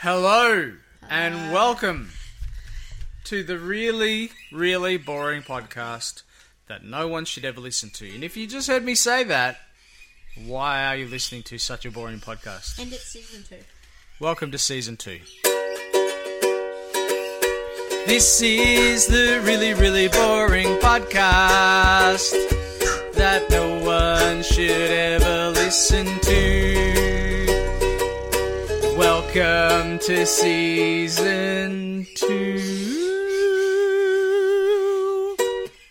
Hello and welcome to the really, really boring podcast that no one should ever listen to. And if you just heard me say that, why are you listening to such a boring podcast? And it's season two. Welcome to season two. This is the really, really boring podcast that no one should ever listen to. Welcome to season two.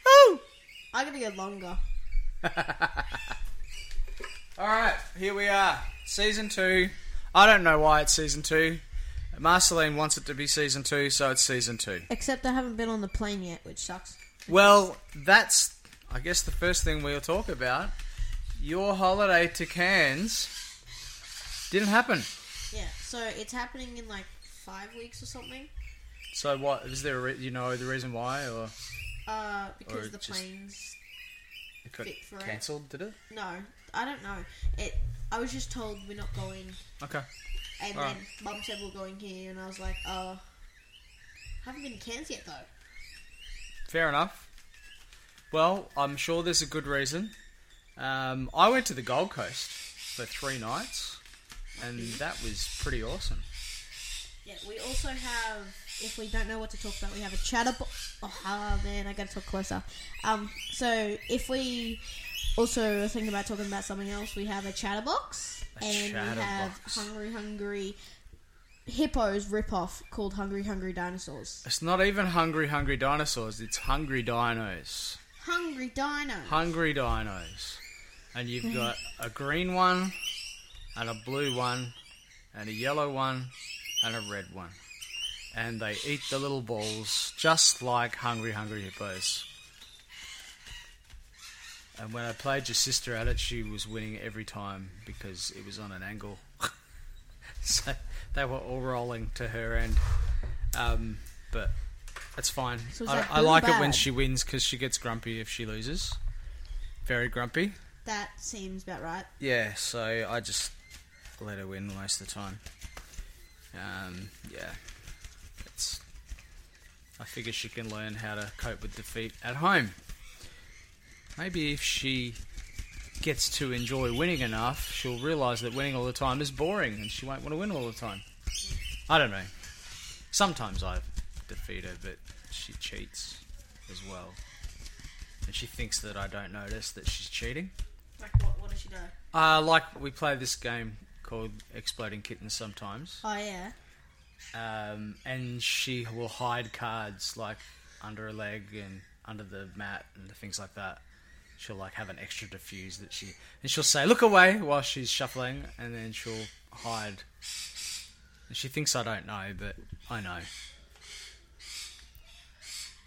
Woo! I'm gonna go longer. Alright, here we are. Season two. I don't know why it's season two. Marceline wants it to be season two, so it's season two. Except I haven't been on the plane yet, which sucks. Well, that's, I guess, the first thing we'll talk about. Your holiday to Cairns didn't happen. Yeah, so it's happening in like five weeks or something. So, what is there? A re- you know the reason why, or Uh, because Or the planes. it got Fit for it. cancelled? Did it? No, I don't know. It. I was just told we're not going, Okay. and Alright. then Mum said we're going here, and I was like, uh, haven't been to Cairns yet though. Fair enough. Well, I'm sure there's a good reason. Um, I went to the Gold Coast for three nights, and that was pretty awesome. Yeah, we also have. If we don't know what to talk about, we have a chatterbox. Oh ah, man, I gotta talk closer. Um, so if we also are thinking about talking about something else, we have a chatterbox, A and we have. Hungry Hungry Hippos ripoff called Hungry Hungry Dinosaurs. It's not even Hungry Hungry Dinosaurs, it's Hungry Dinos. Hungry Dino. Hungry Dinos. And you've got a green one, and a blue one, and a yellow one, and a red one. And they eat the little balls just like Hungry Hungry Hippos. And when I played your sister at it, she was winning every time because it was on an angle. so they were all rolling to her end. Um, but that's fine. So I, that I like it when she wins because she gets grumpy if she loses. Very grumpy. that seems about right. Yeah, so I just let her win most of the time. Um, yeah, it's. I figure she can learn how to cope with defeat at home. Maybe if she gets to enjoy winning enough, she'll realise that winning all the time is boring, and she won't want to win all the time. I don't know. Sometimes I defeat her, but she cheats as well, and she thinks that I don't notice that she's cheating. Like what? What does she do? Uh, like we play this game called Exploding Kittens sometimes, Oh yeah. um, and she will hide cards like under her leg and under the mat and things like that. She'll like have an extra defuse that she and she'll say "look away" while she's shuffling, and then she'll hide. And she thinks I don't know, but I know.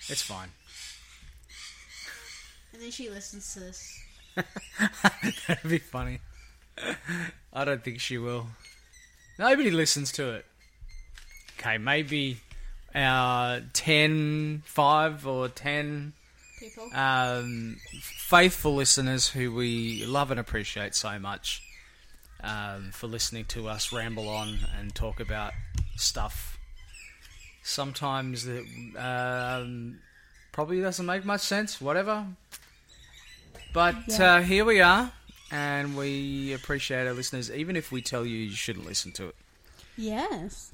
It's fine. And then she listens to this. That'd be funny. I don't think she will. Nobody listens to it. Okay, maybe our 10, 5 or 10 People. um, faithful listeners who we love and appreciate so much um, for listening to us ramble on and talk about stuff. Sometimes that um, probably doesn't make much sense, whatever. But Yeah. uh, here we are, and we appreciate our listeners, even if we tell you you shouldn't listen to it. yes.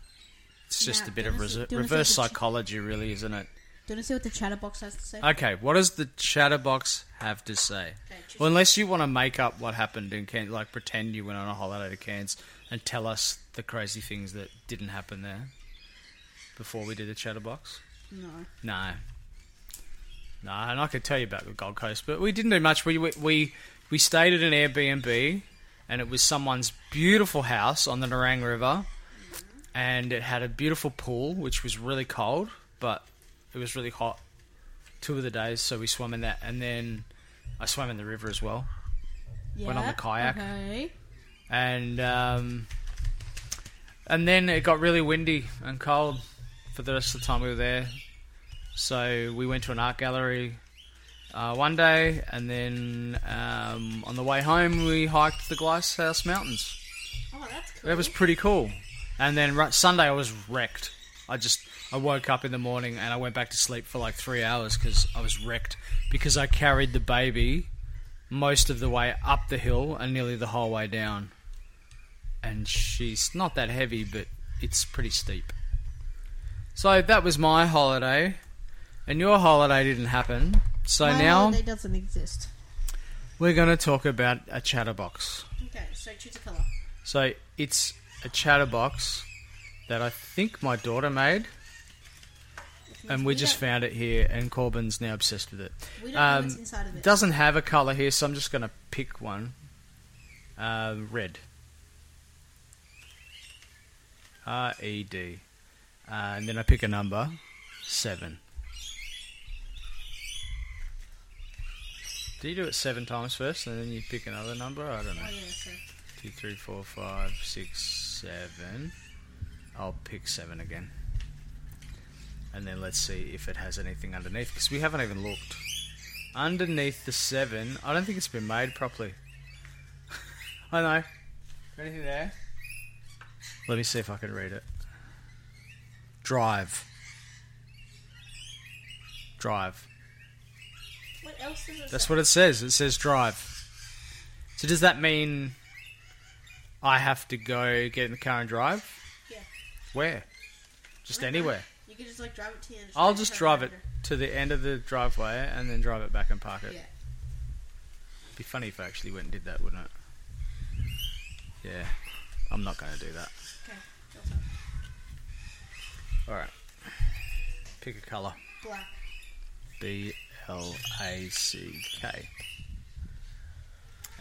It's just Now, a bit do of wanna see- reser- do you wanna see reverse the ch- psychology, really, isn't it? Do you want to see what the chatterbox has to say? Okay, what does the chatterbox have to say? Well, unless you want to make up what happened in Cairns, like pretend you went on a holiday to Cairns and tell us the crazy things that didn't happen there before we did the chatterbox. no. No. No, and I could tell you about the Gold Coast, but we didn't do much. We we we, we stayed at an Airbnb, and it was someone's beautiful house on the Nerang River, and it had a beautiful pool, which was really cold, but it was really hot. Two of the days, so we swam in that, and then I swam in the river as well. Yeah. Went on the kayak. Okay. and um, and then it got really windy and cold for the rest of the time we were there. So we went to an art gallery uh, one day, and then um, on the way home we hiked the Glasshouse Mountains. Oh, that's cool. That was pretty cool. And then Sunday I was wrecked. I just I woke up in the morning and I went back to sleep for like three hours because I was wrecked because I carried the baby most of the way up the hill and nearly the whole way down. And she's not that heavy, but it's pretty steep. So that was my holiday, and your holiday didn't happen. So My now holiday doesn't exist. we're going to talk about a chatterbox. Okay, so choose a color. So it's a chatterbox that I think my daughter made, and we just found it here, and Corbin's now obsessed with it. We don't know Um, what's inside of It it. doesn't have a color here, so I'm just going to pick one. Uh, red. R E D. Uh, and then I pick a number, seven. Do you do it seven times first, and then you pick another number? I don't know. Oh yeah, so Two, three, four, five, six, seven. I'll pick seven again. And then let's see if it has anything underneath, because we haven't even looked. Underneath the seven, I don't think it's been made properly. I know. Anything there? Let me see if I can read it. Drive. Drive. What else does it That's say? what it says. It says drive. So does that mean I have to go get in the car and drive? Yeah. Where? Just anywhere. You can just like drive it to the end. I'll just drive it to the end of the driveway and then drive it back and park it. Yeah. Be funny if I actually went and did that, wouldn't it? Yeah. I'm not going to do that. Okay. That's. All right. Pick a color. Black. B L A C K.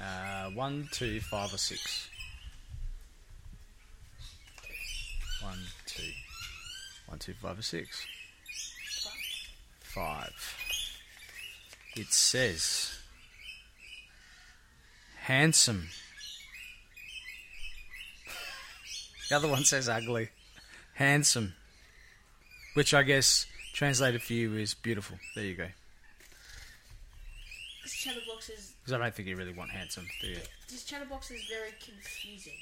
Uh, one, two, five, or six. One, two, one, two, five, or six. Five. It says handsome. The other one says ugly. Handsome. Which I guess translated for you is beautiful. There you go. This chatterbox is Because I don't think you really want handsome, do you? this chatterbox is very confusing.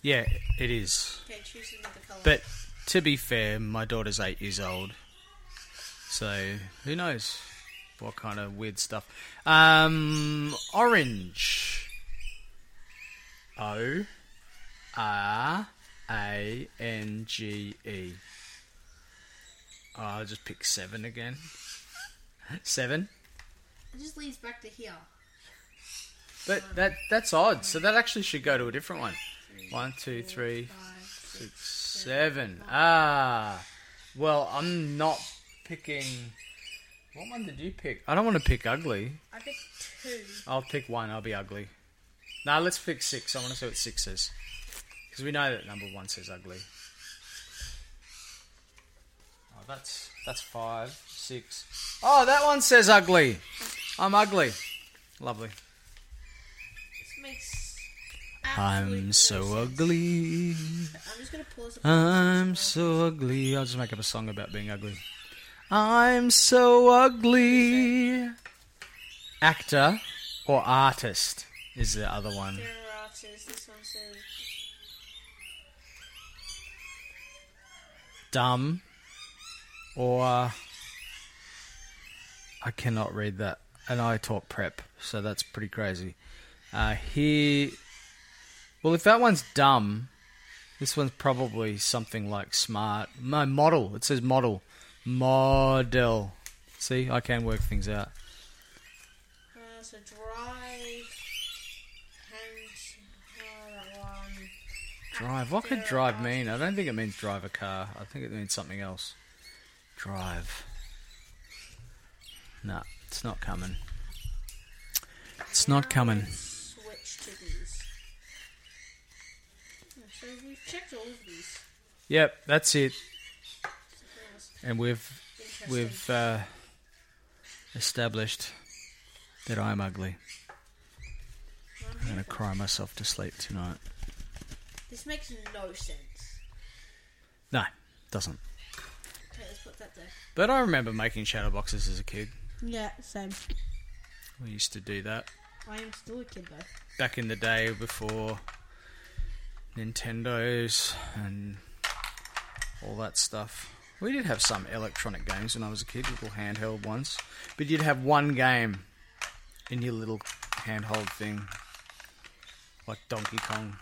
Yeah, it is. Okay, choose another color. But to be fair, my daughter's eight years old. So who knows what kind of weird stuff. Um, orange. O R A N G E. Oh, I'll just pick seven again. Seven? It just leads back to here. But that that's odd. So that actually should go to a different one. One, two, three, five, six, seven. Ah. Well, I'm not picking. What one did you pick? I don't want to pick ugly. I picked two. I'll pick one. I'll be ugly. Now let's pick six. I want to see what six says. Because we know that number one says ugly. Oh, that's that's five, six. Oh, that one says ugly. I'm ugly. Lovely. This makes. I'm so sense. ugly. I'm just gonna pause. the I'm so ugly. I'll just make up a song about being ugly. I'm so ugly. Actor or artist is the other one. There are artists. This one says Dumb or I cannot read that, and I taught prep, so that's pretty crazy. Uh, here, well, if that one's dumb, this one's probably something like smart. My model. It says model. Model. See, I can work things out. uh, so drive and one. Drive. What could drive mean? I don't think it means drive a car. I think it means something else. Drive. No, it's not coming. It's not coming. Switch to these. So we've checked all of these. Yep, that's it. And we've we've uh, established that I'm ugly. I'm gonna cry myself to sleep tonight. This makes no sense. No, it doesn't. Okay, let's put that there. But I remember making shadow boxes as a kid. Yeah, same. We used to do that I am still a kid though. back in the day before Nintendos and all that stuff. We did have some electronic games when I was a kid, little handheld ones. But you'd have one game in your little handheld thing, like Donkey Kong.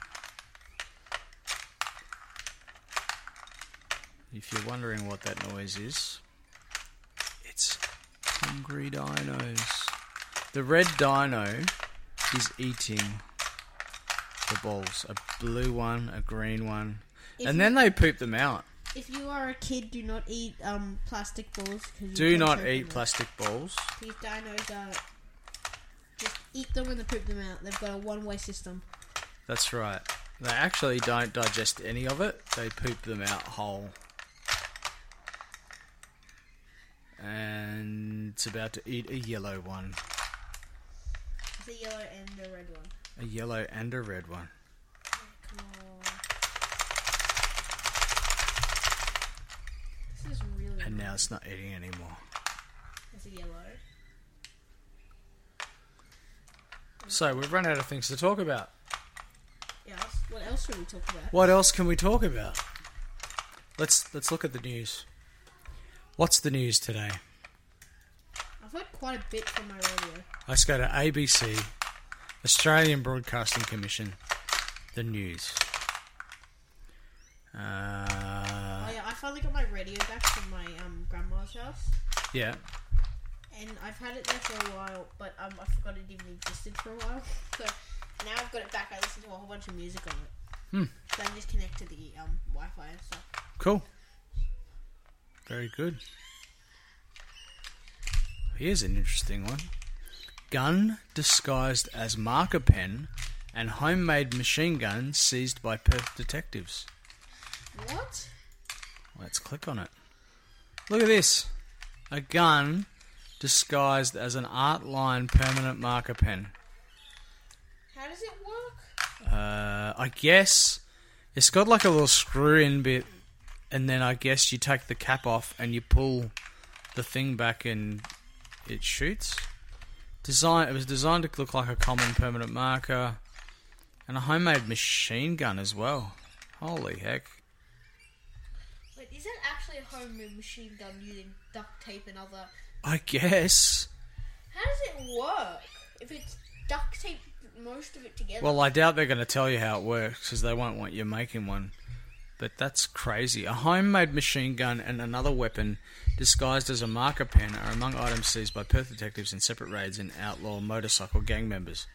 If you're wondering what that noise is, hungry dinos. The red dino is eating the balls. A blue one, a green one. If and you- then they poop them out. If you are a kid, do not eat um plastic balls. Do not eat plastic balls. These dinos are just eat them and then poop them out. They've got a one-way system. That's right. They actually don't digest any of it. They poop them out whole. And it's about to eat a yellow one. It's a yellow and a red one. A yellow and a red one. Come on. This is really. And now it's not eating anymore. It's a yellow. So we've run out of things to talk about. Yes. What else should we talk about? What else can we talk about? Let's let's look at the news. What's the news today? I've heard quite a bit from my radio. Let's go to ABC, Australian Broadcasting Commission, the news. Uh, oh yeah, I finally got my radio back from my um grandma's house, yeah. and I've had it there for a while, but um I forgot it even existed for a while. So now I've got it back. I listen to a whole bunch of music on it. Hmm. So I just connect to the um Wi-Fi and stuff. Cool. Very good. Here's an interesting one. Gun disguised as marker pen and homemade machine gun seized by Perth detectives. What? Let's click on it. Look at this. A gun disguised as an Artline permanent marker pen. How does it work? Uh, I guess it's got like a little screw in bit, and then I guess you take the cap off and you pull the thing back and it shoots. Design. It was designed to look like a common permanent marker, and a homemade machine gun as well. Holy heck! Wait, is that actually a homemade machine gun using duct tape and other? I guess. How does it work? If it's duct tape, most of it together. Well, I doubt they're going to tell you how it works because they won't want you making one. But that's crazy. A homemade machine gun and another weapon disguised as a marker pen are among items seized by Perth detectives in separate raids in outlaw motorcycle gang members.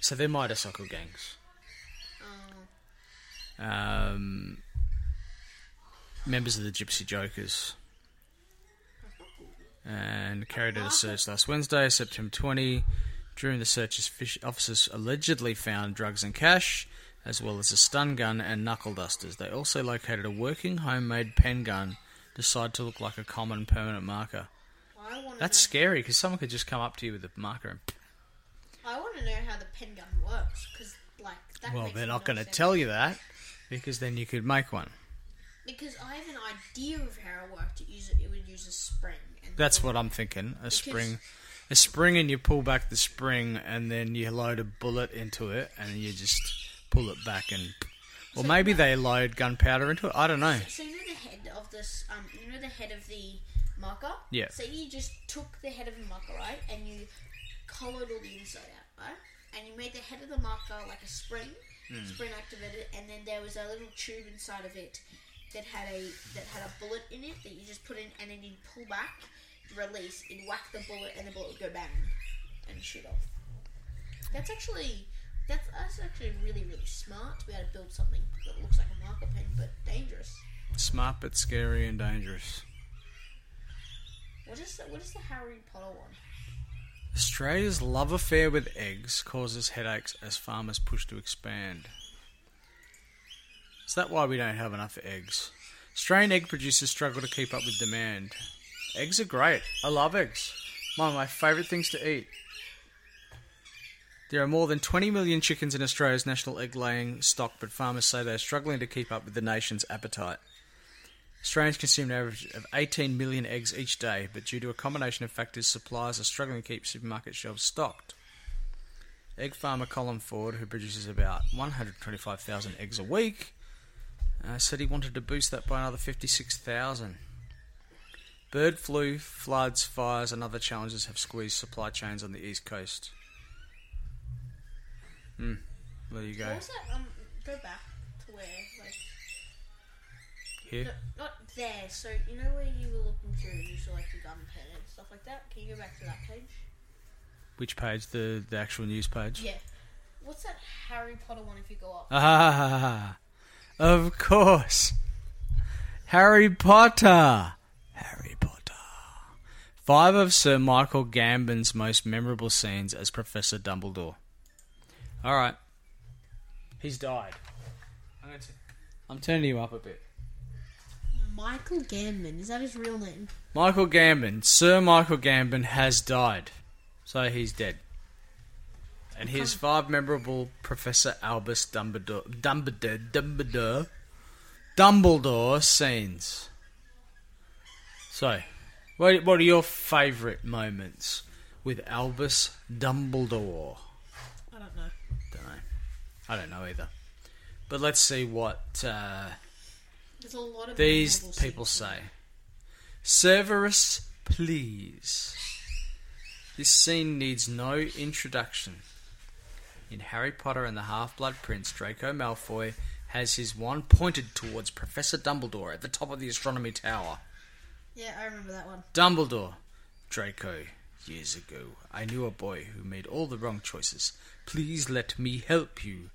So they're motorcycle gangs. Um, members of the Gypsy Jokers. And carried out a search last Wednesday, September 20. During the searches, officers allegedly found drugs and cash, as well as a stun gun and knuckle dusters. They also located a working homemade pen gun, decided to look like a common permanent marker. That's scary because someone could just come up to you with a marker and. I want to know how the pen gun works because, like, that. Well, they're no not going to tell you that because then you could make one. Because I have an idea of how it worked. It use it. It would use a spring. And That's what I'm thinking. A Because- spring, a spring, and you pull back the spring, and then you load a bullet into it, and you just pull it back, and or So maybe they load gunpowder into it. I don't know. So you know the head of this. Um, you know the head of the marker. Yeah. So you just took the head of the marker, right, and you coloured all the inside out, right, and you made the head of the marker like a spring, Hmm. spring activated, and then there was a little tube inside of it that had a that had a bullet in it that you just put in, and then you'd pull back, release, it'd whack the bullet, and the bullet would go bang and shoot off. That's actually. That's, that's actually really, really smart to be able to build something that looks like a marker pen but dangerous. Smart but scary and dangerous. What is the, what is the Harry Potter one? Australia's love affair with eggs causes headaches as farmers push to expand. Is that why we don't have enough eggs? Australian egg producers struggle to keep up with demand. Eggs are great. I love eggs. One of my favourite things to eat. There are more than 20 million chickens in Australia's national egg laying stock, but farmers say they are struggling to keep up with the nation's appetite. Australians consume an average of 18 million eggs each day, but due to a combination of factors, suppliers are struggling to keep supermarket shelves stocked. Egg farmer Colin Ford, who produces about 125,000 eggs a week, uh, said he wanted to boost that by another 56,000. Bird flu, floods, fires, and other challenges have squeezed supply chains on the east coast. Hmm. There you go. That? Um, go back to where, like, Here. no, not there. So you know where you were looking through, you saw like the gun pen and stuff like that. Can you go back to that page? Which page? The the actual news page. Yeah. What's that Harry Potter one? If you go up. Ah, of course. Harry Potter. Harry Potter. Five of Sir Michael Gambon's most memorable scenes as Professor Dumbledore. All right. He's died. I'm, gonna t- I'm turning you up a bit. Michael Gambon. Is that his real name? Michael Gambon, Sir Michael Gambon has died. So he's dead. And his five memorable Professor Albus Dumbledore, Dumbledore, Dumbledore, Dumbledore scenes. So, what, what are your favourite moments with Albus Dumbledore? I don't know. Don't know. I don't know either. But let's see what uh, There's a lot of these people say. Severus, please. This scene needs no introduction. In Harry Potter and the Half Blood Prince, Draco Malfoy has his wand pointed towards Professor Dumbledore at the top of the astronomy tower. Yeah, I remember that one. Dumbledore. Draco, years ago, I knew a boy who made all the wrong choices. Please let me help you.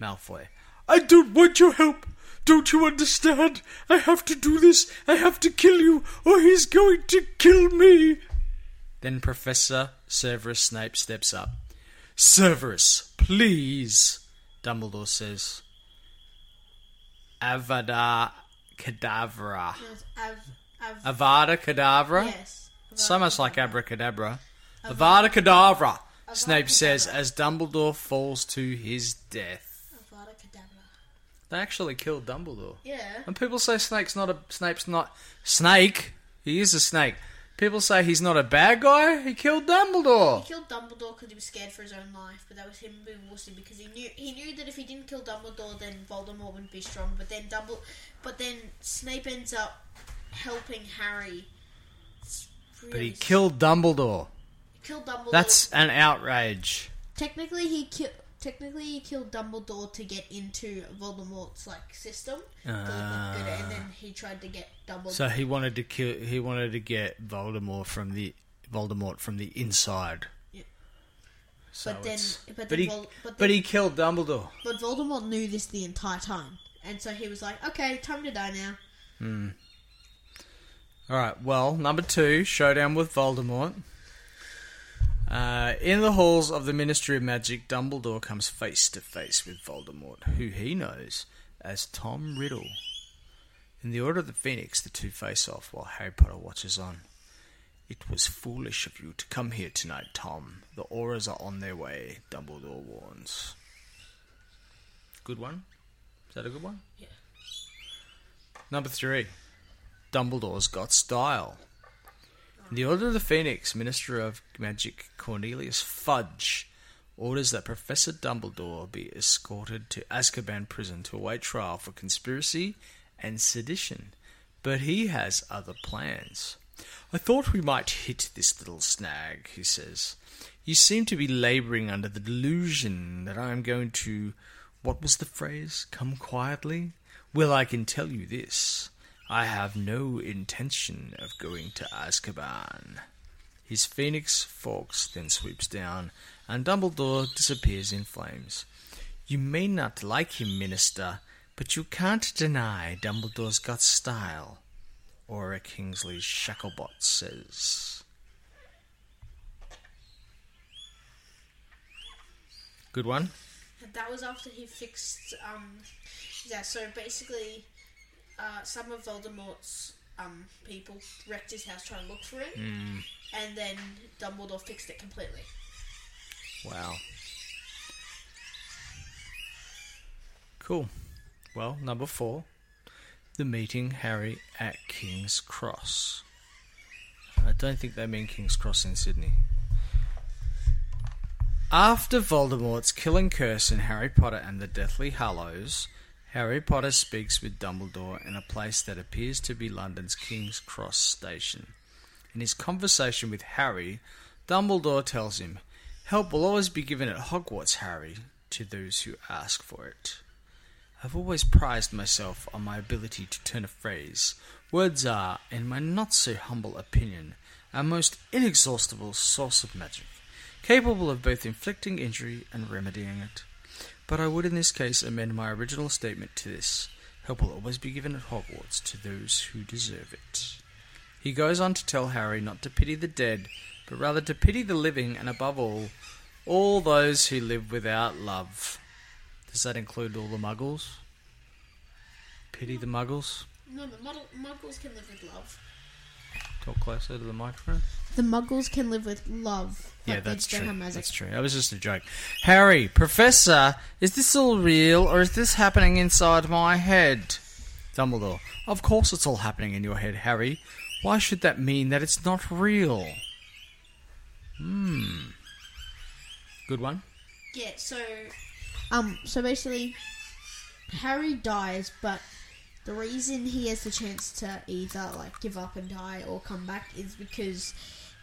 Malfoy. I don't want your help. Don't you understand? I have to do this. I have to kill you, or he's going to kill me. Then Professor Severus Snape steps up. Severus, please, Dumbledore says. Avada Kedavra. No, it's Av, Av, Avada Kedavra? yes. So much like abracadabra. Avada Kedavra, Snape Avada says as Dumbledore falls to his death. They actually killed Dumbledore. Yeah. And people say Snake's not a Snape's not Snake. He is a snake. People say he's not a bad guy. He killed Dumbledore. He killed Dumbledore because he was scared for his own life, but that was him being wussy because he knew he knew that if he didn't kill Dumbledore, then Voldemort wouldn't be strong. But then Dumbledore, but then Snape ends up helping Harry. But he killed Dumbledore. killed Dumbledore. That's an outrage. technically he killed. Technically, he killed Dumbledore to get into Voldemort's like system, to look like good, and then he tried to get Dumbledore. So he wanted to kill. He wanted to get Voldemort from the Voldemort from the inside. Yeah. So but then, but then, but he, Vol- but, but he killed Dumbledore. but Voldemort knew this the entire time, and so he was like, "Okay, time to die now." Hmm. All right. Well, number two, showdown with Voldemort. Uh, in the halls of the Ministry of Magic, Dumbledore comes face to face with Voldemort, who he knows as Tom Riddle. In the Order of the Phoenix, the two face off while Harry Potter watches on. It was foolish of you to come here tonight, Tom. The Aurors are on their way, Dumbledore warns. Good one? Is that a good one? Yeah. Number three. Dumbledore's got style. The Order of the Phoenix, Minister of Magic Cornelius Fudge orders that Professor Dumbledore be escorted to Azkaban prison to await trial for conspiracy and sedition. But he has other plans. I thought we might hit this little snag, he says. You seem to be labouring under the delusion that I am going to. What was the phrase? Come quietly? Well, I can tell you this. I have no intention of going to Azkaban. His phoenix Fawkes then sweeps down, and Dumbledore disappears in flames. You may not like him, Minister, but you can't deny Dumbledore's got style. Auror Kingsley Shacklebolt says. Good one. That was after he fixed. Um, yeah, so basically, uh, some of Voldemort's um, people wrecked his house trying to look for him, and then Dumbledore fixed it completely. Wow. Cool. Well, number four. The meeting Harry at King's Cross. I don't think they mean King's Cross in Sydney. After Voldemort's killing curse in Harry Potter and the Deathly Hallows, Harry Potter speaks with Dumbledore in a place that appears to be London's King's Cross station. In his conversation with Harry, Dumbledore tells him, Help will always be given at Hogwarts, Harry, to those who ask for it. I've always prized myself on my ability to turn a phrase. Words are, in my not so humble opinion, our most inexhaustible source of magic, capable of both inflicting injury and remedying it. But I would in this case amend my original statement to this help will always be given at Hogwarts to those who deserve it. He goes on to tell Harry not to pity the dead, but rather to pity the living, and above all, all those who live without love. Does that include all the muggles? Pity the muggles? No, the muggles can live with love. Talk closer to the microphone. The muggles can live with love. Yeah, that's true. That's true. That was just a joke. Harry, Professor, is this all real or is this happening inside my head? Dumbledore, of course it's all happening in your head, Harry. Why should that mean that it's not real? Hmm. Good one. Yeah, so um so basically Harry dies but the reason he has the chance to either like give up and die or come back is because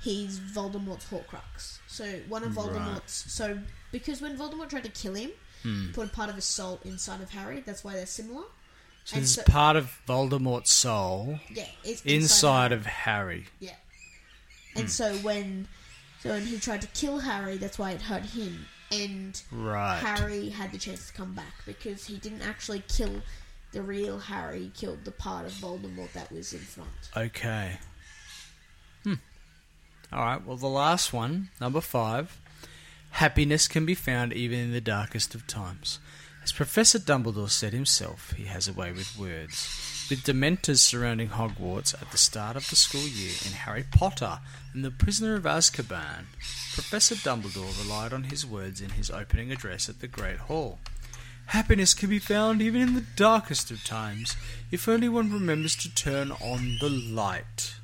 he's Voldemort's Horcrux. So one of Right. Voldemort's so because when Voldemort tried to kill him, Hmm. put a part of his soul inside of Harry, that's why they're similar. So And this so- part of Voldemort's soul Yeah, it's inside Harry. of Harry. Yeah. And Hmm. so when so when he tried to kill Harry, that's why it hurt him. And Right. Harry had the chance to come back because he didn't actually kill the real Harry, killed the part of Voldemort that was in front. Okay. Hmm. All right. Well, the last one, number five. Happiness can be found even in the darkest of times. As Professor Dumbledore said himself, he has a way with words. With Dementors surrounding Hogwarts at the start of the school year in Harry Potter and the Prisoner of Azkaban, Professor Dumbledore relied on his words in his opening address at the Great Hall. Happiness can be found even in the darkest of times, if only one remembers to turn on the light.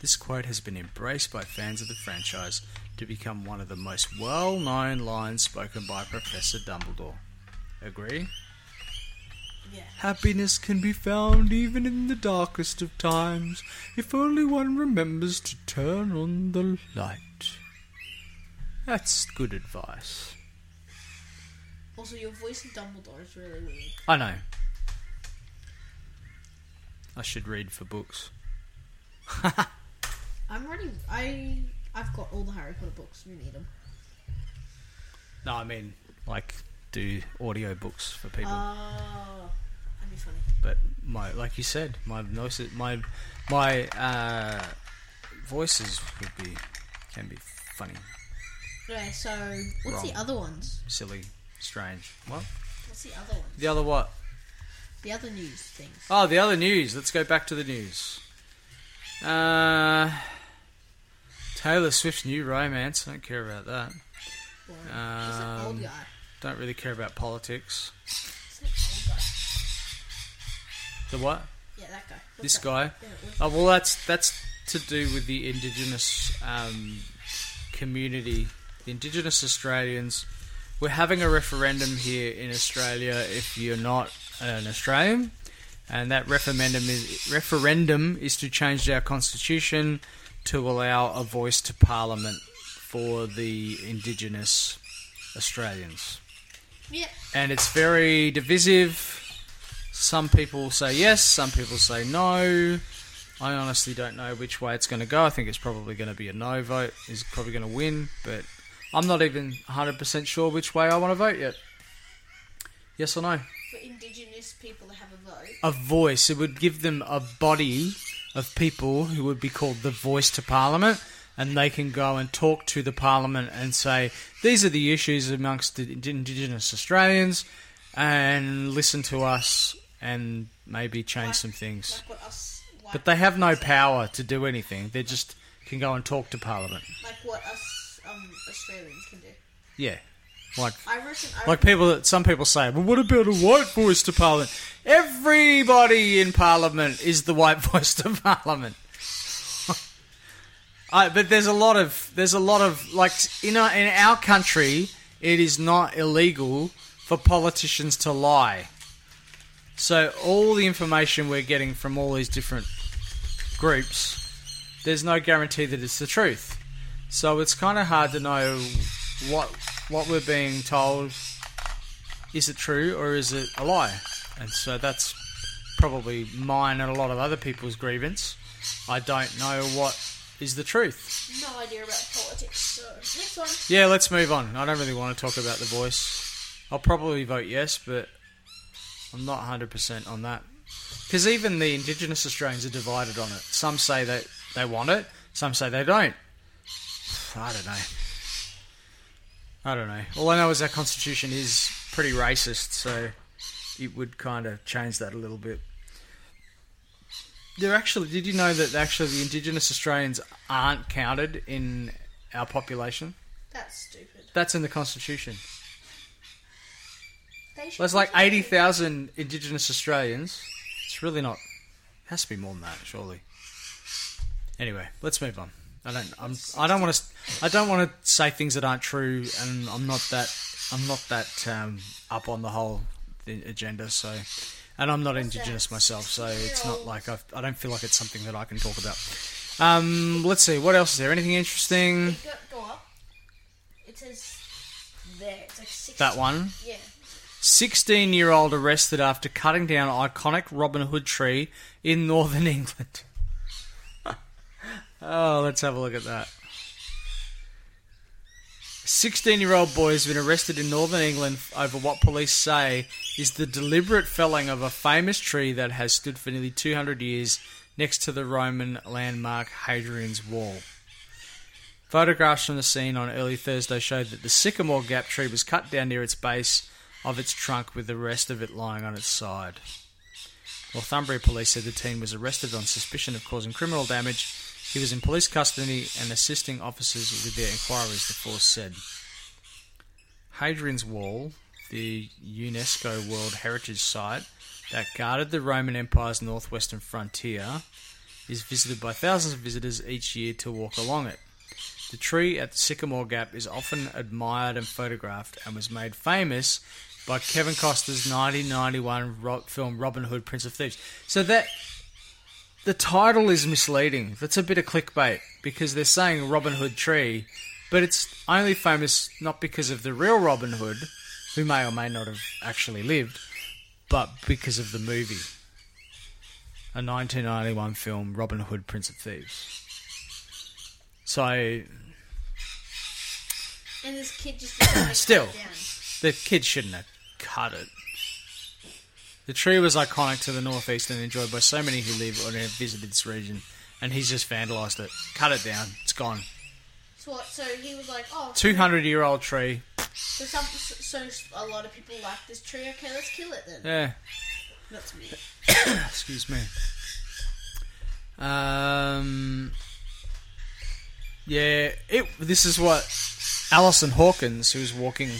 This quote has been embraced by fans of the franchise to become one of the most well known lines spoken by Professor Dumbledore. Agree? Yeah. Happiness can be found even in the darkest of times, if only one remembers to turn on the light. That's good advice. Also, your voice in Dumbledore is really weird. I know. I should read for books. I'm already. I. I've got all the Harry Potter books. We need them. No, I mean, like, do audio books for people. Oh, that'd be funny. but my like you said, my voice, my my uh, voices would be can be funny, Okay, so what's the other ones? silly, strange. What? What's the other one? The other what? The other news things. Oh, the other news. Let's go back to the news. Uh, Taylor Swift's new romance. I don't care about that. Boring. Just an old Um, guy. Don't really care about politics. Just an old guy. The what? Yeah, that guy. What's This that? guy? Yeah, Oh well, that's that's to do with the indigenous um, community, the indigenous Australians. We're having a referendum here in Australia. If you're not an Australian, and that referendum is referendum is to change our constitution to allow a voice to Parliament for the indigenous Australians Yeah. and it's very divisive. Some people say yes, some people say no. I honestly don't know which way it's going to go. I think it's probably going to be a no vote. Is probably going to win, but I'm not even 100% sure which way I want to vote yet. Yes or no? For Indigenous people to have a vote. A voice. It would give them a body of people who would be called the voice to Parliament, and they can go and talk to the Parliament and say, these are the issues amongst the Indigenous Australians, and listen to us and maybe change Like- some things. Like what us. Like, But they have no power to do anything. They just can go and talk to Parliament. Like what us Australians can do. Yeah. Like I reckon. I Like people that some people say, well, what about a white voice to Parliament? Everybody in Parliament is the white voice to Parliament. I, but there's a lot of there's a lot of like in our, in our country, it is not illegal for politicians to lie. So all the information we're getting from all these different groups, there's no guarantee that it's the truth. So it's kind of hard to know what what we're being told. Is it true or is it a lie? And so that's probably mine and a lot of other people's grievance. I don't know what is the truth. No idea about politics. So next one. Yeah, let's move on. I don't really want to talk about the voice. I'll probably vote yes, but I'm not 100% on that. Because even the Indigenous Australians are divided on it. Some say that they want it, some say they don't. I don't know. I don't know. All I know is our constitution is pretty racist, so it would kind of change that a little bit. There actually, did you know that actually the Indigenous Australians aren't counted in our population? That's stupid. That's in the constitution. There's like eighty thousand Indigenous Australians. It's really not. It has to be more than that, surely. Anyway, let's move on. I don't. I'm. I don't want to. I don't want to say things that aren't true, and I'm not that. I'm not that um, up on the whole agenda. So, and I'm not Indigenous myself, so it's not like I've, I don't feel like it's something that I can talk about. Um, let's see. What else is there? Anything interesting? Go, go up. It says there. It's like six. That one. Yeah. 16 year old arrested after cutting down iconic Robin Hood tree in northern England. Oh, let's have a look at that. 16 year old boy has been arrested in northern England over what police say is the deliberate felling of a famous tree that has stood for nearly 200 years next to the Roman landmark Hadrian's Wall. Photographs from the scene on early Thursday showed that the sycamore gap tree was cut down near its base of its trunk with the rest of it lying on its side. Northumbria police said the teen was arrested on suspicion of causing criminal damage. He was in police custody and assisting officers with their inquiries, the force said. Hadrian's Wall, the UNESCO World Heritage Site that guarded the Roman Empire's northwestern frontier, is visited by thousands of visitors each year to walk along it. The tree at the Sycamore Gap is often admired and photographed and was made famous by Kevin Costner's 1991 film Robin Hood, Prince of Thieves. So that the title is misleading. That's a bit of clickbait because they're saying Robin Hood tree, but it's only famous not because of the real Robin Hood, who may or may not have actually lived, but because of the movie. A 1991 film, Robin Hood, Prince of Thieves. So And this kid just Still. cut it down. The kid shouldn't have cut it. The tree was iconic to the northeast and enjoyed by so many who live or have visited this region, and he's just vandalised it. Cut it down. It's gone. So what? So he was like, oh, 200 year old tree. So some, so a lot of people like this tree. Okay, let's kill it then. Yeah. That's me. Excuse me. Um. Yeah, it. This is what Alison Hawkins, who was walking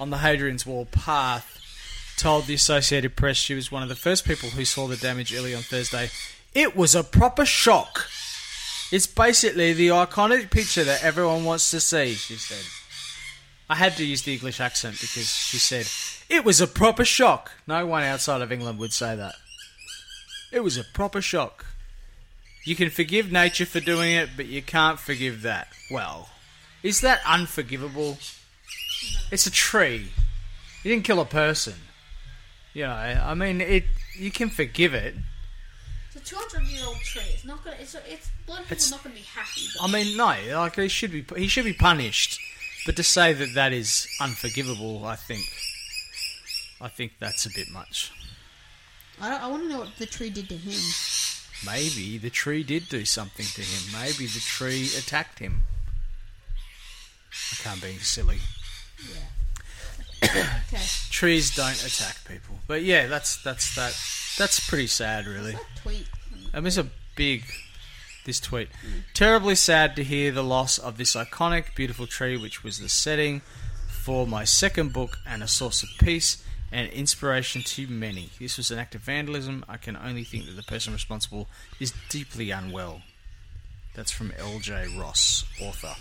on the Hadrian's Wall path, told the Associated Press. She was one of the first people who saw the damage early on Thursday. It was a proper shock. It's basically the iconic picture that everyone wants to see. She said. I had to use the English accent because she said it was a proper shock. No one outside of England would say that. It was a proper shock. You can forgive nature for doing it, but you can't forgive that. Well, is that unforgivable? It's a tree. You didn't kill a person. You know, I mean, it. You can forgive it. It's a 200 year old tree. It's not gonna. It's, it's a lot of people It's- not gonna be happy. I mean, no, like he should be. He should be punished. But to say that that is unforgivable, I think, I think that's a bit much. I, I want to know what the tree did to him. Maybe the tree did do something to him. Maybe the tree attacked him. I can't be silly. Okay. Trees don't attack people. But yeah, that's that's that. That's pretty sad, really. That tweet. I mean, it's a big. This tweet. Terribly sad to hear the loss of this iconic, beautiful tree, which was the setting for my second book and a source of peace and inspiration to many. This was an act of vandalism. I can only think that the person responsible is deeply unwell. That's from L.J. Ross, author.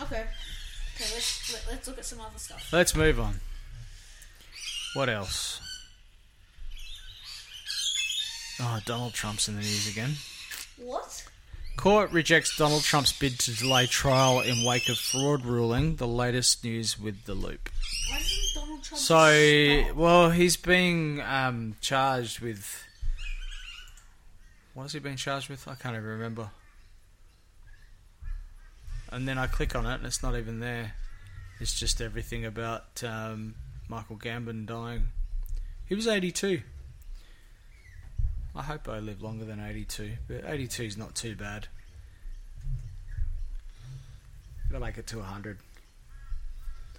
Okay. Okay, let's let, let's look at some other stuff. Let's move on. What else? Oh, Donald Trump's in the news again. What? Court rejects Donald Trump's bid to delay trial in wake of fraud ruling. The latest news with the loop. Why doesn't Donald Trump? So, stop? well, he's being um, charged with. What is he being charged with? I can't even remember. And then I click on it, and it's not even there. It's just everything about um, Michael Gambon dying. He was 82. I hope I live longer than 82, but 82 is not too bad. Gotta make it to 100.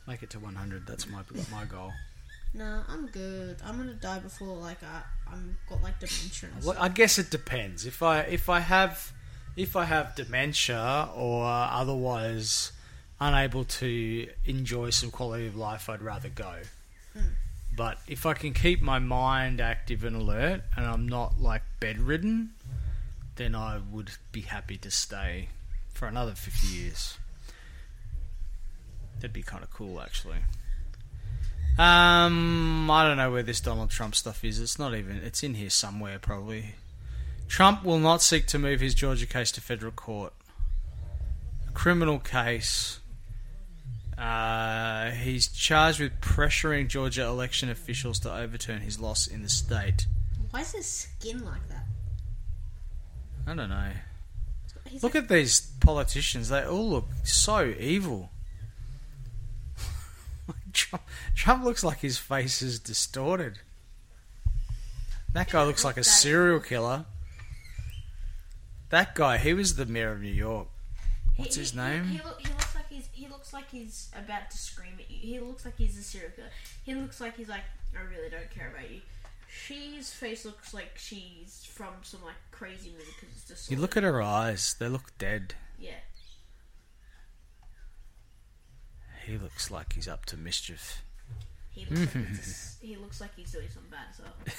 Make it to 100. That's my my goal. No, I'm good. I'm gonna die before like I I'm got like dementia. Well. I guess it depends. If I if I have if I have dementia or otherwise unable to enjoy some quality of life, I'd rather go. But if I can keep my mind active and alert, and I'm not like bedridden, then I would be happy to stay for another fifty years. That'd be kind of cool, actually. Um, I don't know where this Donald Trump stuff is. It's not even. It's in here somewhere, probably. Trump will not seek to move his Georgia case to federal court. A criminal case. Uh, he's charged with pressuring Georgia election officials to overturn his loss in the state. Why is his skin like that? I don't know. He's Look like, at these politicians. They all look so evil. Trump, Trump looks like his face is distorted. That guy looks like a serial killer. That guy, he was the mayor of New York. What's he- his name? He, look, he looks like he's he looks like he's about to scream at you. He looks like he's a serial killer. He looks like he's like I really don't care about you. She's face looks like she's from some like crazy movie because it's just You look at her eyes, they look dead. yeah. He looks like he's up to mischief. He looks like a, he looks like he's doing something bad well.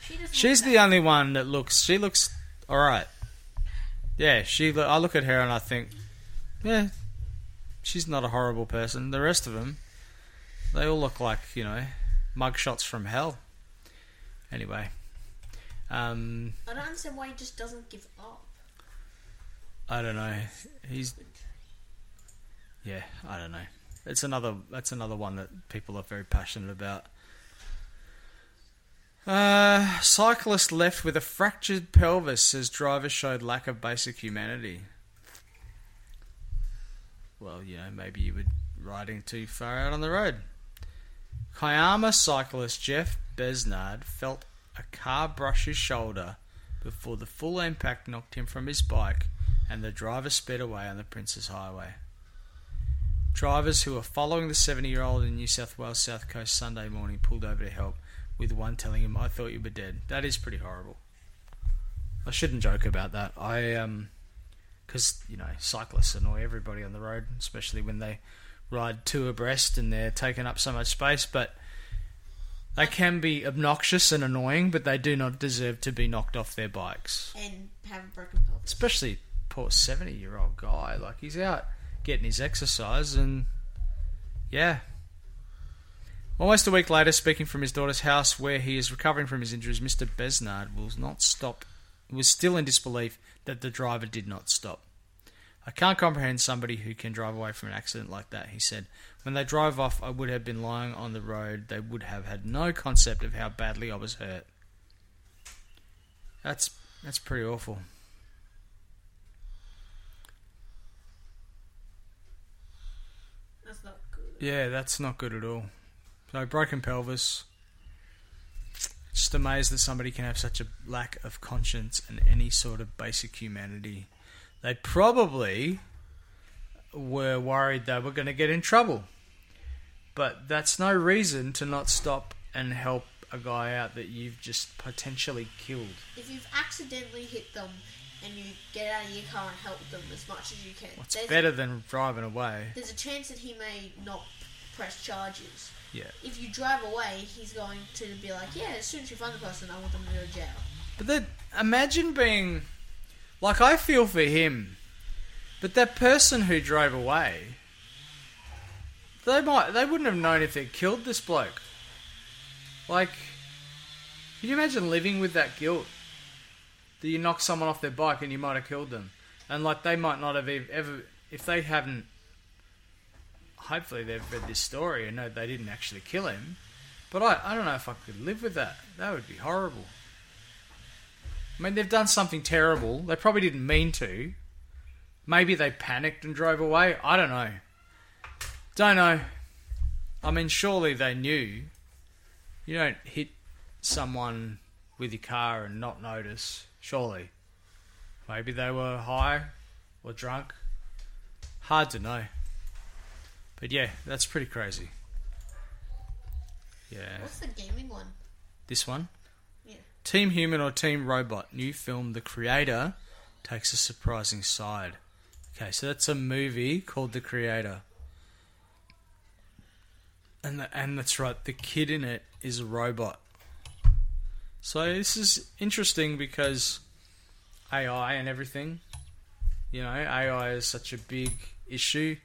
She. She's the only one that looks. She looks all right. Yeah, she. I look at her and I think, yeah, she's not a horrible person. The rest of them, they all look like you know, mugshots from hell. Anyway, um, I don't understand why he just doesn't give up. I don't know. He's. Yeah, I don't know. It's another. That's another one that people are very passionate about. Uh, cyclist left with a fractured pelvis as driver showed lack of basic humanity. Well, you know, maybe you were riding too far out on the road. Kiama cyclist Jeff Besnard felt a car brush his shoulder before the full impact knocked him from his bike and the driver sped away on the Princes Highway. Drivers who were following the 70 year old in New South Wales South Coast Sunday morning pulled over to help, with one telling him, I thought you were dead. That is pretty horrible. I shouldn't joke about that. I, um, because, you know, cyclists annoy everybody on the road, especially when they ride two abreast and they're taking up so much space, but they can be obnoxious and annoying, but they do not deserve to be knocked off their bikes And have a broken pelvis. especially poor 70 year old guy like he's out getting his exercise and yeah almost a week later speaking from his daughter's house where he is recovering from his injuries mr besnard will not stop was still in disbelief that the driver did not stop. I can't comprehend somebody who can drive away from an accident like that he said. When they drove off i would have been lying on the road. They would have had no concept of how badly i was hurt. That's that's pretty awful. That's not good. Yeah, that's not good at all. So broken pelvis. Just amazed that somebody can have such a lack of conscience and any sort of basic humanity. They probably were worried they were going to get in trouble. But that's no reason to not stop and help a guy out that you've just potentially killed. If you've accidentally hit them and you get out of your car and help them as much as you can, It's better than driving away. there's a chance that he may not press charges. Yeah. If you drive away, he's going to be like, yeah, as soon as you find the person, I want them to go to jail. But then imagine being Like I feel for him, but that person who drove away, they might they wouldn't have known if they killed this bloke. Like, can you imagine living with that guilt? That you knock someone off their bike and you might have killed them, and like they might not have ever if they hadn't. Hopefully they've read this story and know they didn't actually kill him. But I, I don't know if I could live with that. That would be horrible. I mean, they've done something terrible. They probably didn't mean to. Maybe they panicked and drove away. I don't know. Don't know. I mean, surely they knew. You don't hit someone with your car and not notice. Surely. Maybe they were high or drunk. Hard to know. But yeah, that's pretty crazy. Yeah. What's the gaming one? This one? Yeah. Team Human or Team Robot? New film. The creator takes a surprising side. Okay, so that's a movie called The Creator. And the, and that's right. The kid in it is a robot. So this is interesting because AI and everything. You know, AI is such a big issue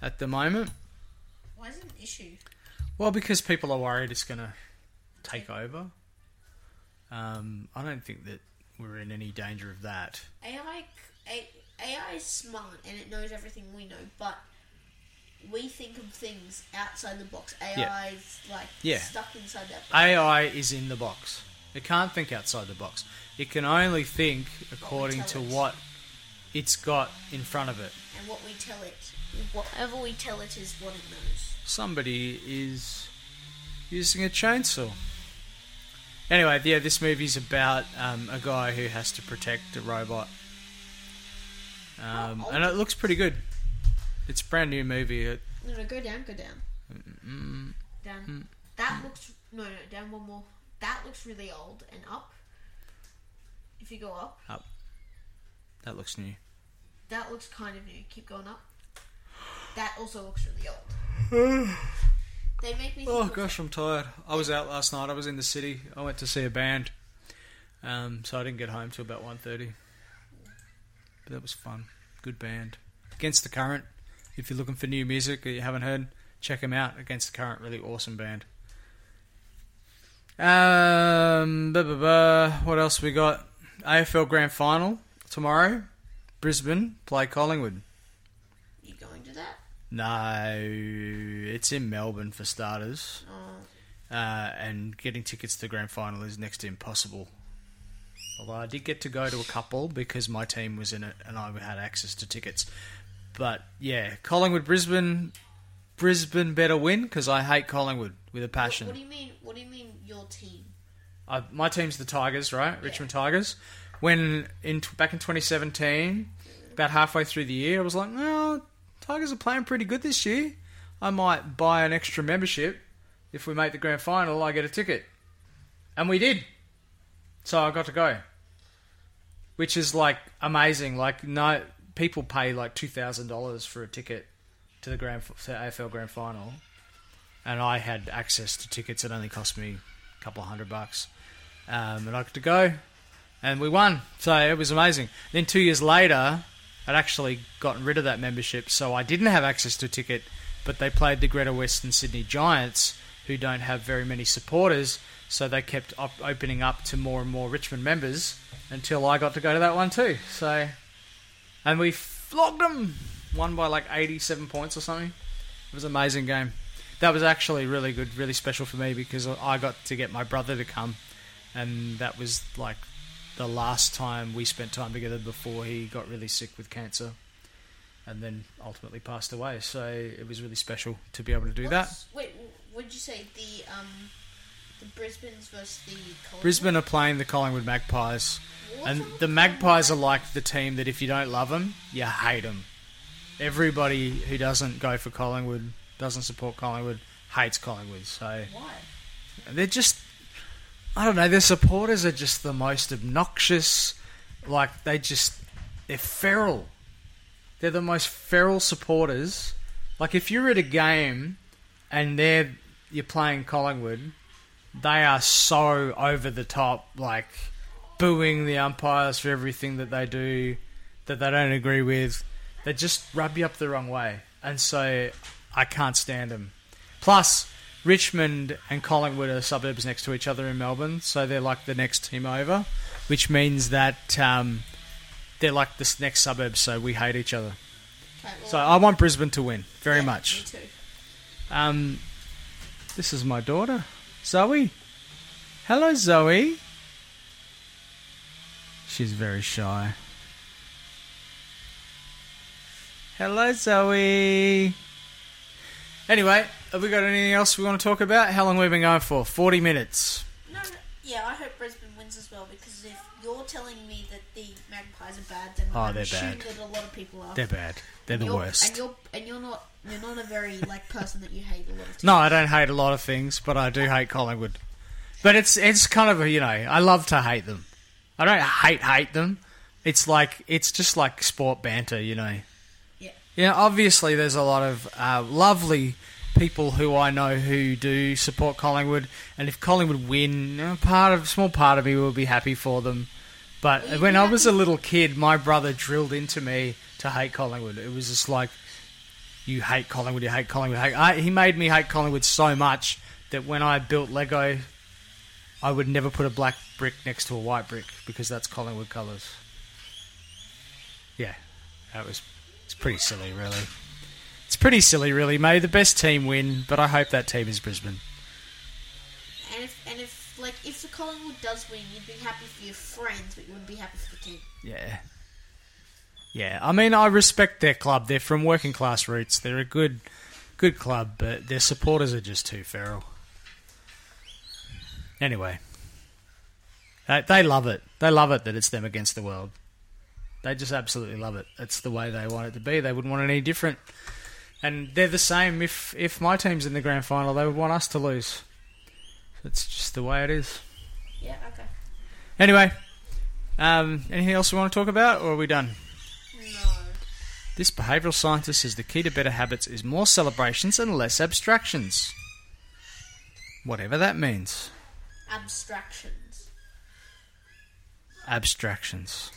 at the moment. Why is it an issue? Well, because people are worried it's going to take over. Um, I don't think that we're in any danger of that. AI, AI is smart and it knows everything we know, but we think of things outside the box. AI is like Yeah. stuck inside that box. AI is in the box. It can't think outside the box. It can only think according to it. what it's got in front of it. and what we tell it, whatever we tell it is what it knows. Somebody is using a chainsaw. Anyway, yeah, this movie's about um, a guy who has to protect a robot. Um, Oh, and it looks pretty good. It's a brand new movie. It, No, no, go down, go down, mm, down. That looks no, no, down one more. That looks really old and up. If you go up. up, that looks new. that looks kind of new. Keep going up. That also looks really old. they make me. Oh of- gosh, I'm tired. I was out last night. I was in the city. I went to see a band, um, so I didn't get home till about 1.30. But that was fun. Good band. Against the Current. If you're looking for new music that you haven't heard, check them out. Against the Current, really awesome band. Um, blah, blah, blah. what else we got? AFL Grand Final tomorrow. Brisbane play Collingwood. You going to that? No, it's in Melbourne for starters. Oh, Uh, and getting tickets to the grand final is next to impossible. Although I did get to go to a couple because my team was in it and I had access to tickets. But yeah, Collingwood, Brisbane, Brisbane better win because I hate Collingwood with a passion. what do you mean? What do you mean your team? I, my team's the Tigers, right? Richmond Tigers. When in back in 2017, about halfway through the year, I was like, "Well, Tigers are playing pretty good this year. I might buy an extra membership. If we make the grand final, I get a ticket." And we did. So I got to go. Which is like amazing. Like no people pay like $2,000 for a ticket to the grand to AFL grand final. And I had access to tickets that only cost me a couple of hundred bucks um, and I got to go, and we won. So it was amazing. Then two years later, I'd actually gotten rid of that membership, so I didn't have access to a ticket. But they played the Greater Western Sydney Giants, who don't have very many supporters, so they kept op- opening up to more and more Richmond members until I got to go to that one too. So, and we flogged them, won by like eighty-seven points or something. It was an amazing game. That was actually really good, really special for me because I got to get my brother to come and that was like the last time we spent time together before he got really sick with cancer and then ultimately passed away so it was really special to be able to do that Wait, what did you say? The um, the Brisbane's versus the Collingwood? brisbane are playing the collingwood magpies What's and the magpies are like the team that if you don't love them you hate them everybody who doesn't go for collingwood doesn't support collingwood hates collingwood so Why? they're just I don't know, their supporters are just the most obnoxious like they just they're feral. They're the most feral supporters. Like if you're at a game and they're you're playing Collingwood, they are so over the top like booing the umpires for everything that they do that they don't agree with. They just rub you up the wrong way, and so I can't stand them. Plus, Richmond and Collingwood are suburbs next to each other in Melbourne, so they're like the next team over, which means that um, they're like this next suburb, so we hate each other. Okay, well, So I want Brisbane to win very yeah, much. Me too. Um, this is my daughter, Zoe. Hello, Zoe. She's very shy. Hello, Zoe. Anyway, have we got anything else we want to talk about? How long have we been going for? 40 minutes. No, no, yeah, I hope Brisbane wins as well because if you're telling me that the Magpies are bad, then Oh, I'm they're bad. that a lot of people are. They're bad. They're the You're- worst. And you're and you're not you're not a very like person that you hate a lot of. Teams. No, I don't hate a lot of things, but I do hate Collingwood. But it's it's kind of a, you know I love to hate them. I don't hate hate them. It's like it's just like sport banter, you know. Yeah. Know, obviously there's a lot of uh, lovely people who I know who do support Collingwood, and if Collingwood win, know, part of small part of me will be happy for them. But you'd when I was a little kid, my brother drilled into me to hate Collingwood. It was just like, you hate Collingwood, you hate Collingwood. Hate. I, he made me hate Collingwood so much that when I built Lego, I would never put a black brick next to a white brick because that's Collingwood colours. Yeah, that was. It's pretty silly, really. Pretty silly, really. May the best team win, but I hope that team is Brisbane. And if and if like if the Collingwood does win, you'd be happy for your friends, but you wouldn't be happy for the team. Yeah. Yeah, I mean, I respect their club. They're from working class roots. They're a good, good club, but their supporters are just too feral. Anyway, they, they love it. They love it that it's them against the world. They just absolutely love it. It's the way they want it to be. They wouldn't want it any different. And they're the same. If if my team's in the grand final, they would want us to lose. It's just the way it is. Yeah. Okay. Anyway, um, anything else we want to talk about, or are we done? No. This behavioural scientist says the key to better habits is more celebrations and less abstractions. Whatever that means. Abstractions. Abstractions.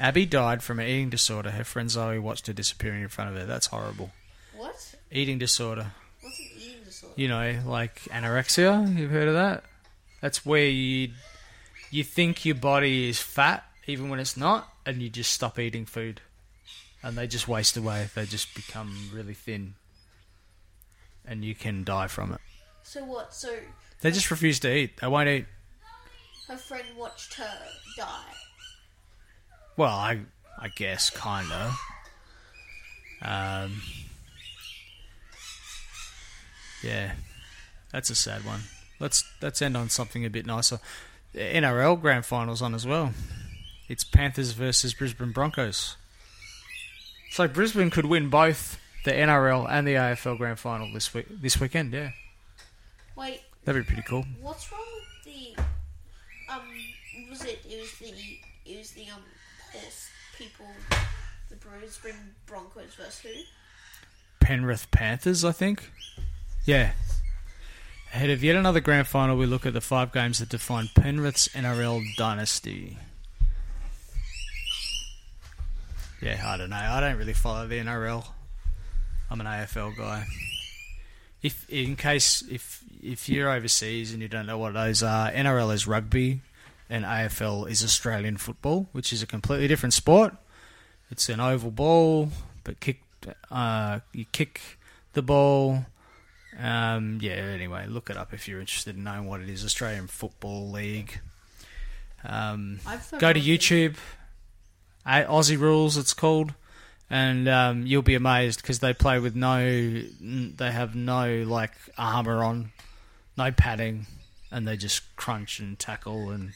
Abby died from an eating disorder. Her friend Zoe watched her disappearing in front of her. That's horrible. What? Eating disorder. What's an eating disorder? You know, like anorexia. You've heard of that? That's where you you think your body is fat even when it's not, and you just stop eating food, and they just waste away. They just become really thin, and you can die from it. So what? So They just refuse to eat. They won't eat. her friend watched her die. Well, I I guess kinda. Um, yeah, that's a sad one. Let's let's end on something a bit nicer. The NRL grand finals on as well. It's Panthers versus Brisbane Broncos. So Brisbane could win both the NRL and the AFL grand final this week this weekend. Yeah, Wait, that'd be pretty cool. what's wrong with the um? Was it? It was the it was the um people, the Brisbane Broncos versus who? Penrith Panthers, I think. Yeah. Ahead of yet another grand final, we look at the five games that define Penrith's NRL dynasty. Yeah, I don't know. I don't really follow the NRL. I'm an AFL guy. If in case if if you're overseas and you don't know what those are, NRL is rugby and AFL is Australian football, which is a completely different sport. It's an oval ball, but kick uh, you kick the ball. Um, yeah. Anyway, look it up if you're interested in knowing what it is. Australian Football League. Um, go to YouTube. Aussie Rules, it's called, and um, you'll be amazed because they play with no. They have no like armor on, no padding, and they just crunch and tackle, and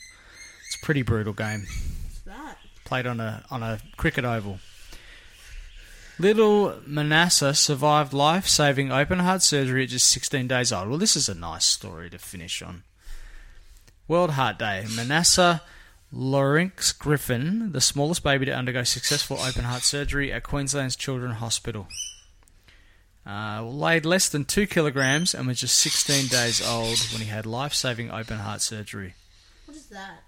it's a pretty brutal game What's that? played on a on a cricket oval. Little Manasseh survived life-saving open heart surgery at just 16 days old. Well, this is a nice story to finish on. World Heart Day. Manasseh Larynx Griffin, the smallest baby to undergo successful open heart surgery at Queensland's Children's Hospital. Uh, weighed less than two kilograms and was just 16 days old when he had life-saving open heart surgery. What is that?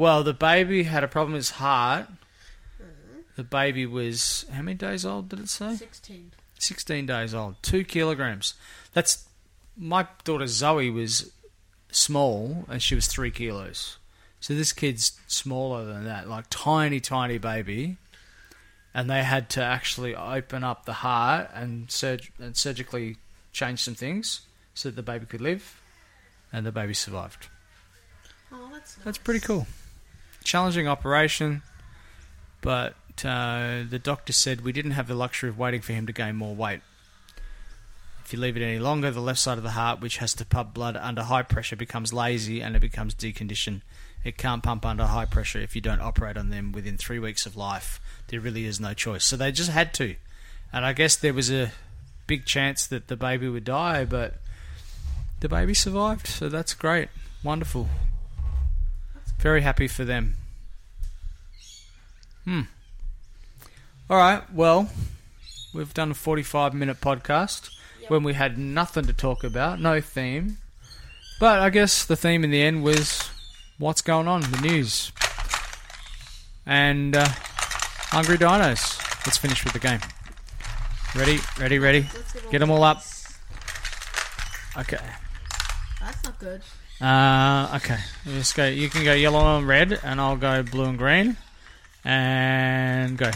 Well, the baby had a problem with his heart. Uh-huh. The baby was how many days old? Did it say? 16. 16 days old, two kilograms. That's my daughter Zoe was small and she was three kilos. So this kid's smaller than that, like tiny, tiny baby. And they had to actually open up the heart and, surg- and surgically change some things so that the baby could live. And the baby survived. Oh, that's nice. That's pretty cool. Challenging operation, but uh, the doctor said we didn't have the luxury of waiting for him to gain more weight. If you leave it any longer, the left side of the heart, which has to pump blood under high pressure, becomes lazy and it becomes deconditioned. It can't pump under high pressure if you don't operate on them within three weeks of life. There really is no choice. So they just had to. And I guess there was a big chance that the baby would die, but the baby survived. So that's great. Wonderful. Very happy for them. Hmm. All right. Well, we've done a 45 minute podcast Yep. when we had nothing to talk about, no theme. But I guess the theme in the end was what's going on, the news. And uh, Hungry Dinos. Let's finish with the game. Ready? Ready? Ready? Get, them all up. Okay. That's not good. Uh, okay. Let's go. You can go yellow and red, and I'll go blue and green. And go.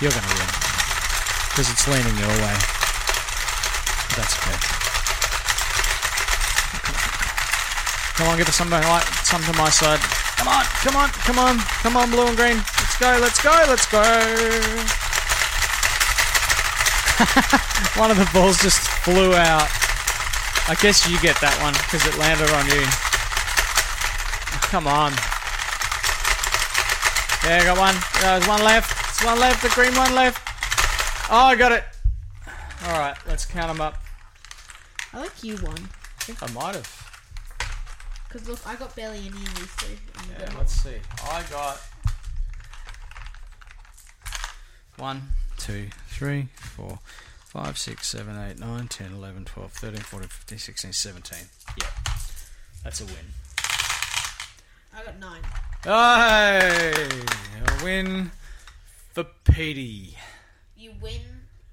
You're going to win. Because it's leaning your way. That's okay. Come on, give us something like some to my side. Come on, come on, come on, come on, blue and green. Let's go, let's go, let's go. One of the balls just flew out. I guess you get that one because it landed on you. Come on. Yeah, I got one. There's one left. There's one left. The green one left. Oh, I got it. All right, let's count them up. I like you won. I think I might have. Because look, I got barely any of these two. Yeah, let's see. I got one, two, three, four, five, six, seven, eight, nine, 10, 11, 12, 13, 14, 15, 16, 17. Yeah, that's a win. I got nine. Hey, a win for Petey. You win,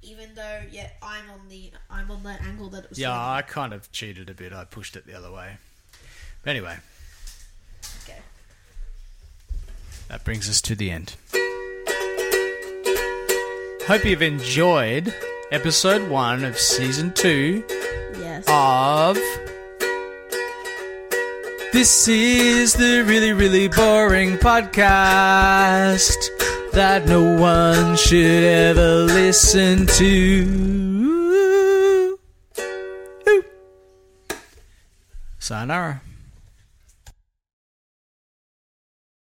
even though yeah, I'm on the I'm on the angle that it was. Yeah, I kind of cheated a bit. I pushed it the other way. But anyway. Okay. that brings us to the end. Hope you've enjoyed episode one of season two Yes. of. This is the really, really boring podcast that no one should ever listen to. Ooh. Sayonara.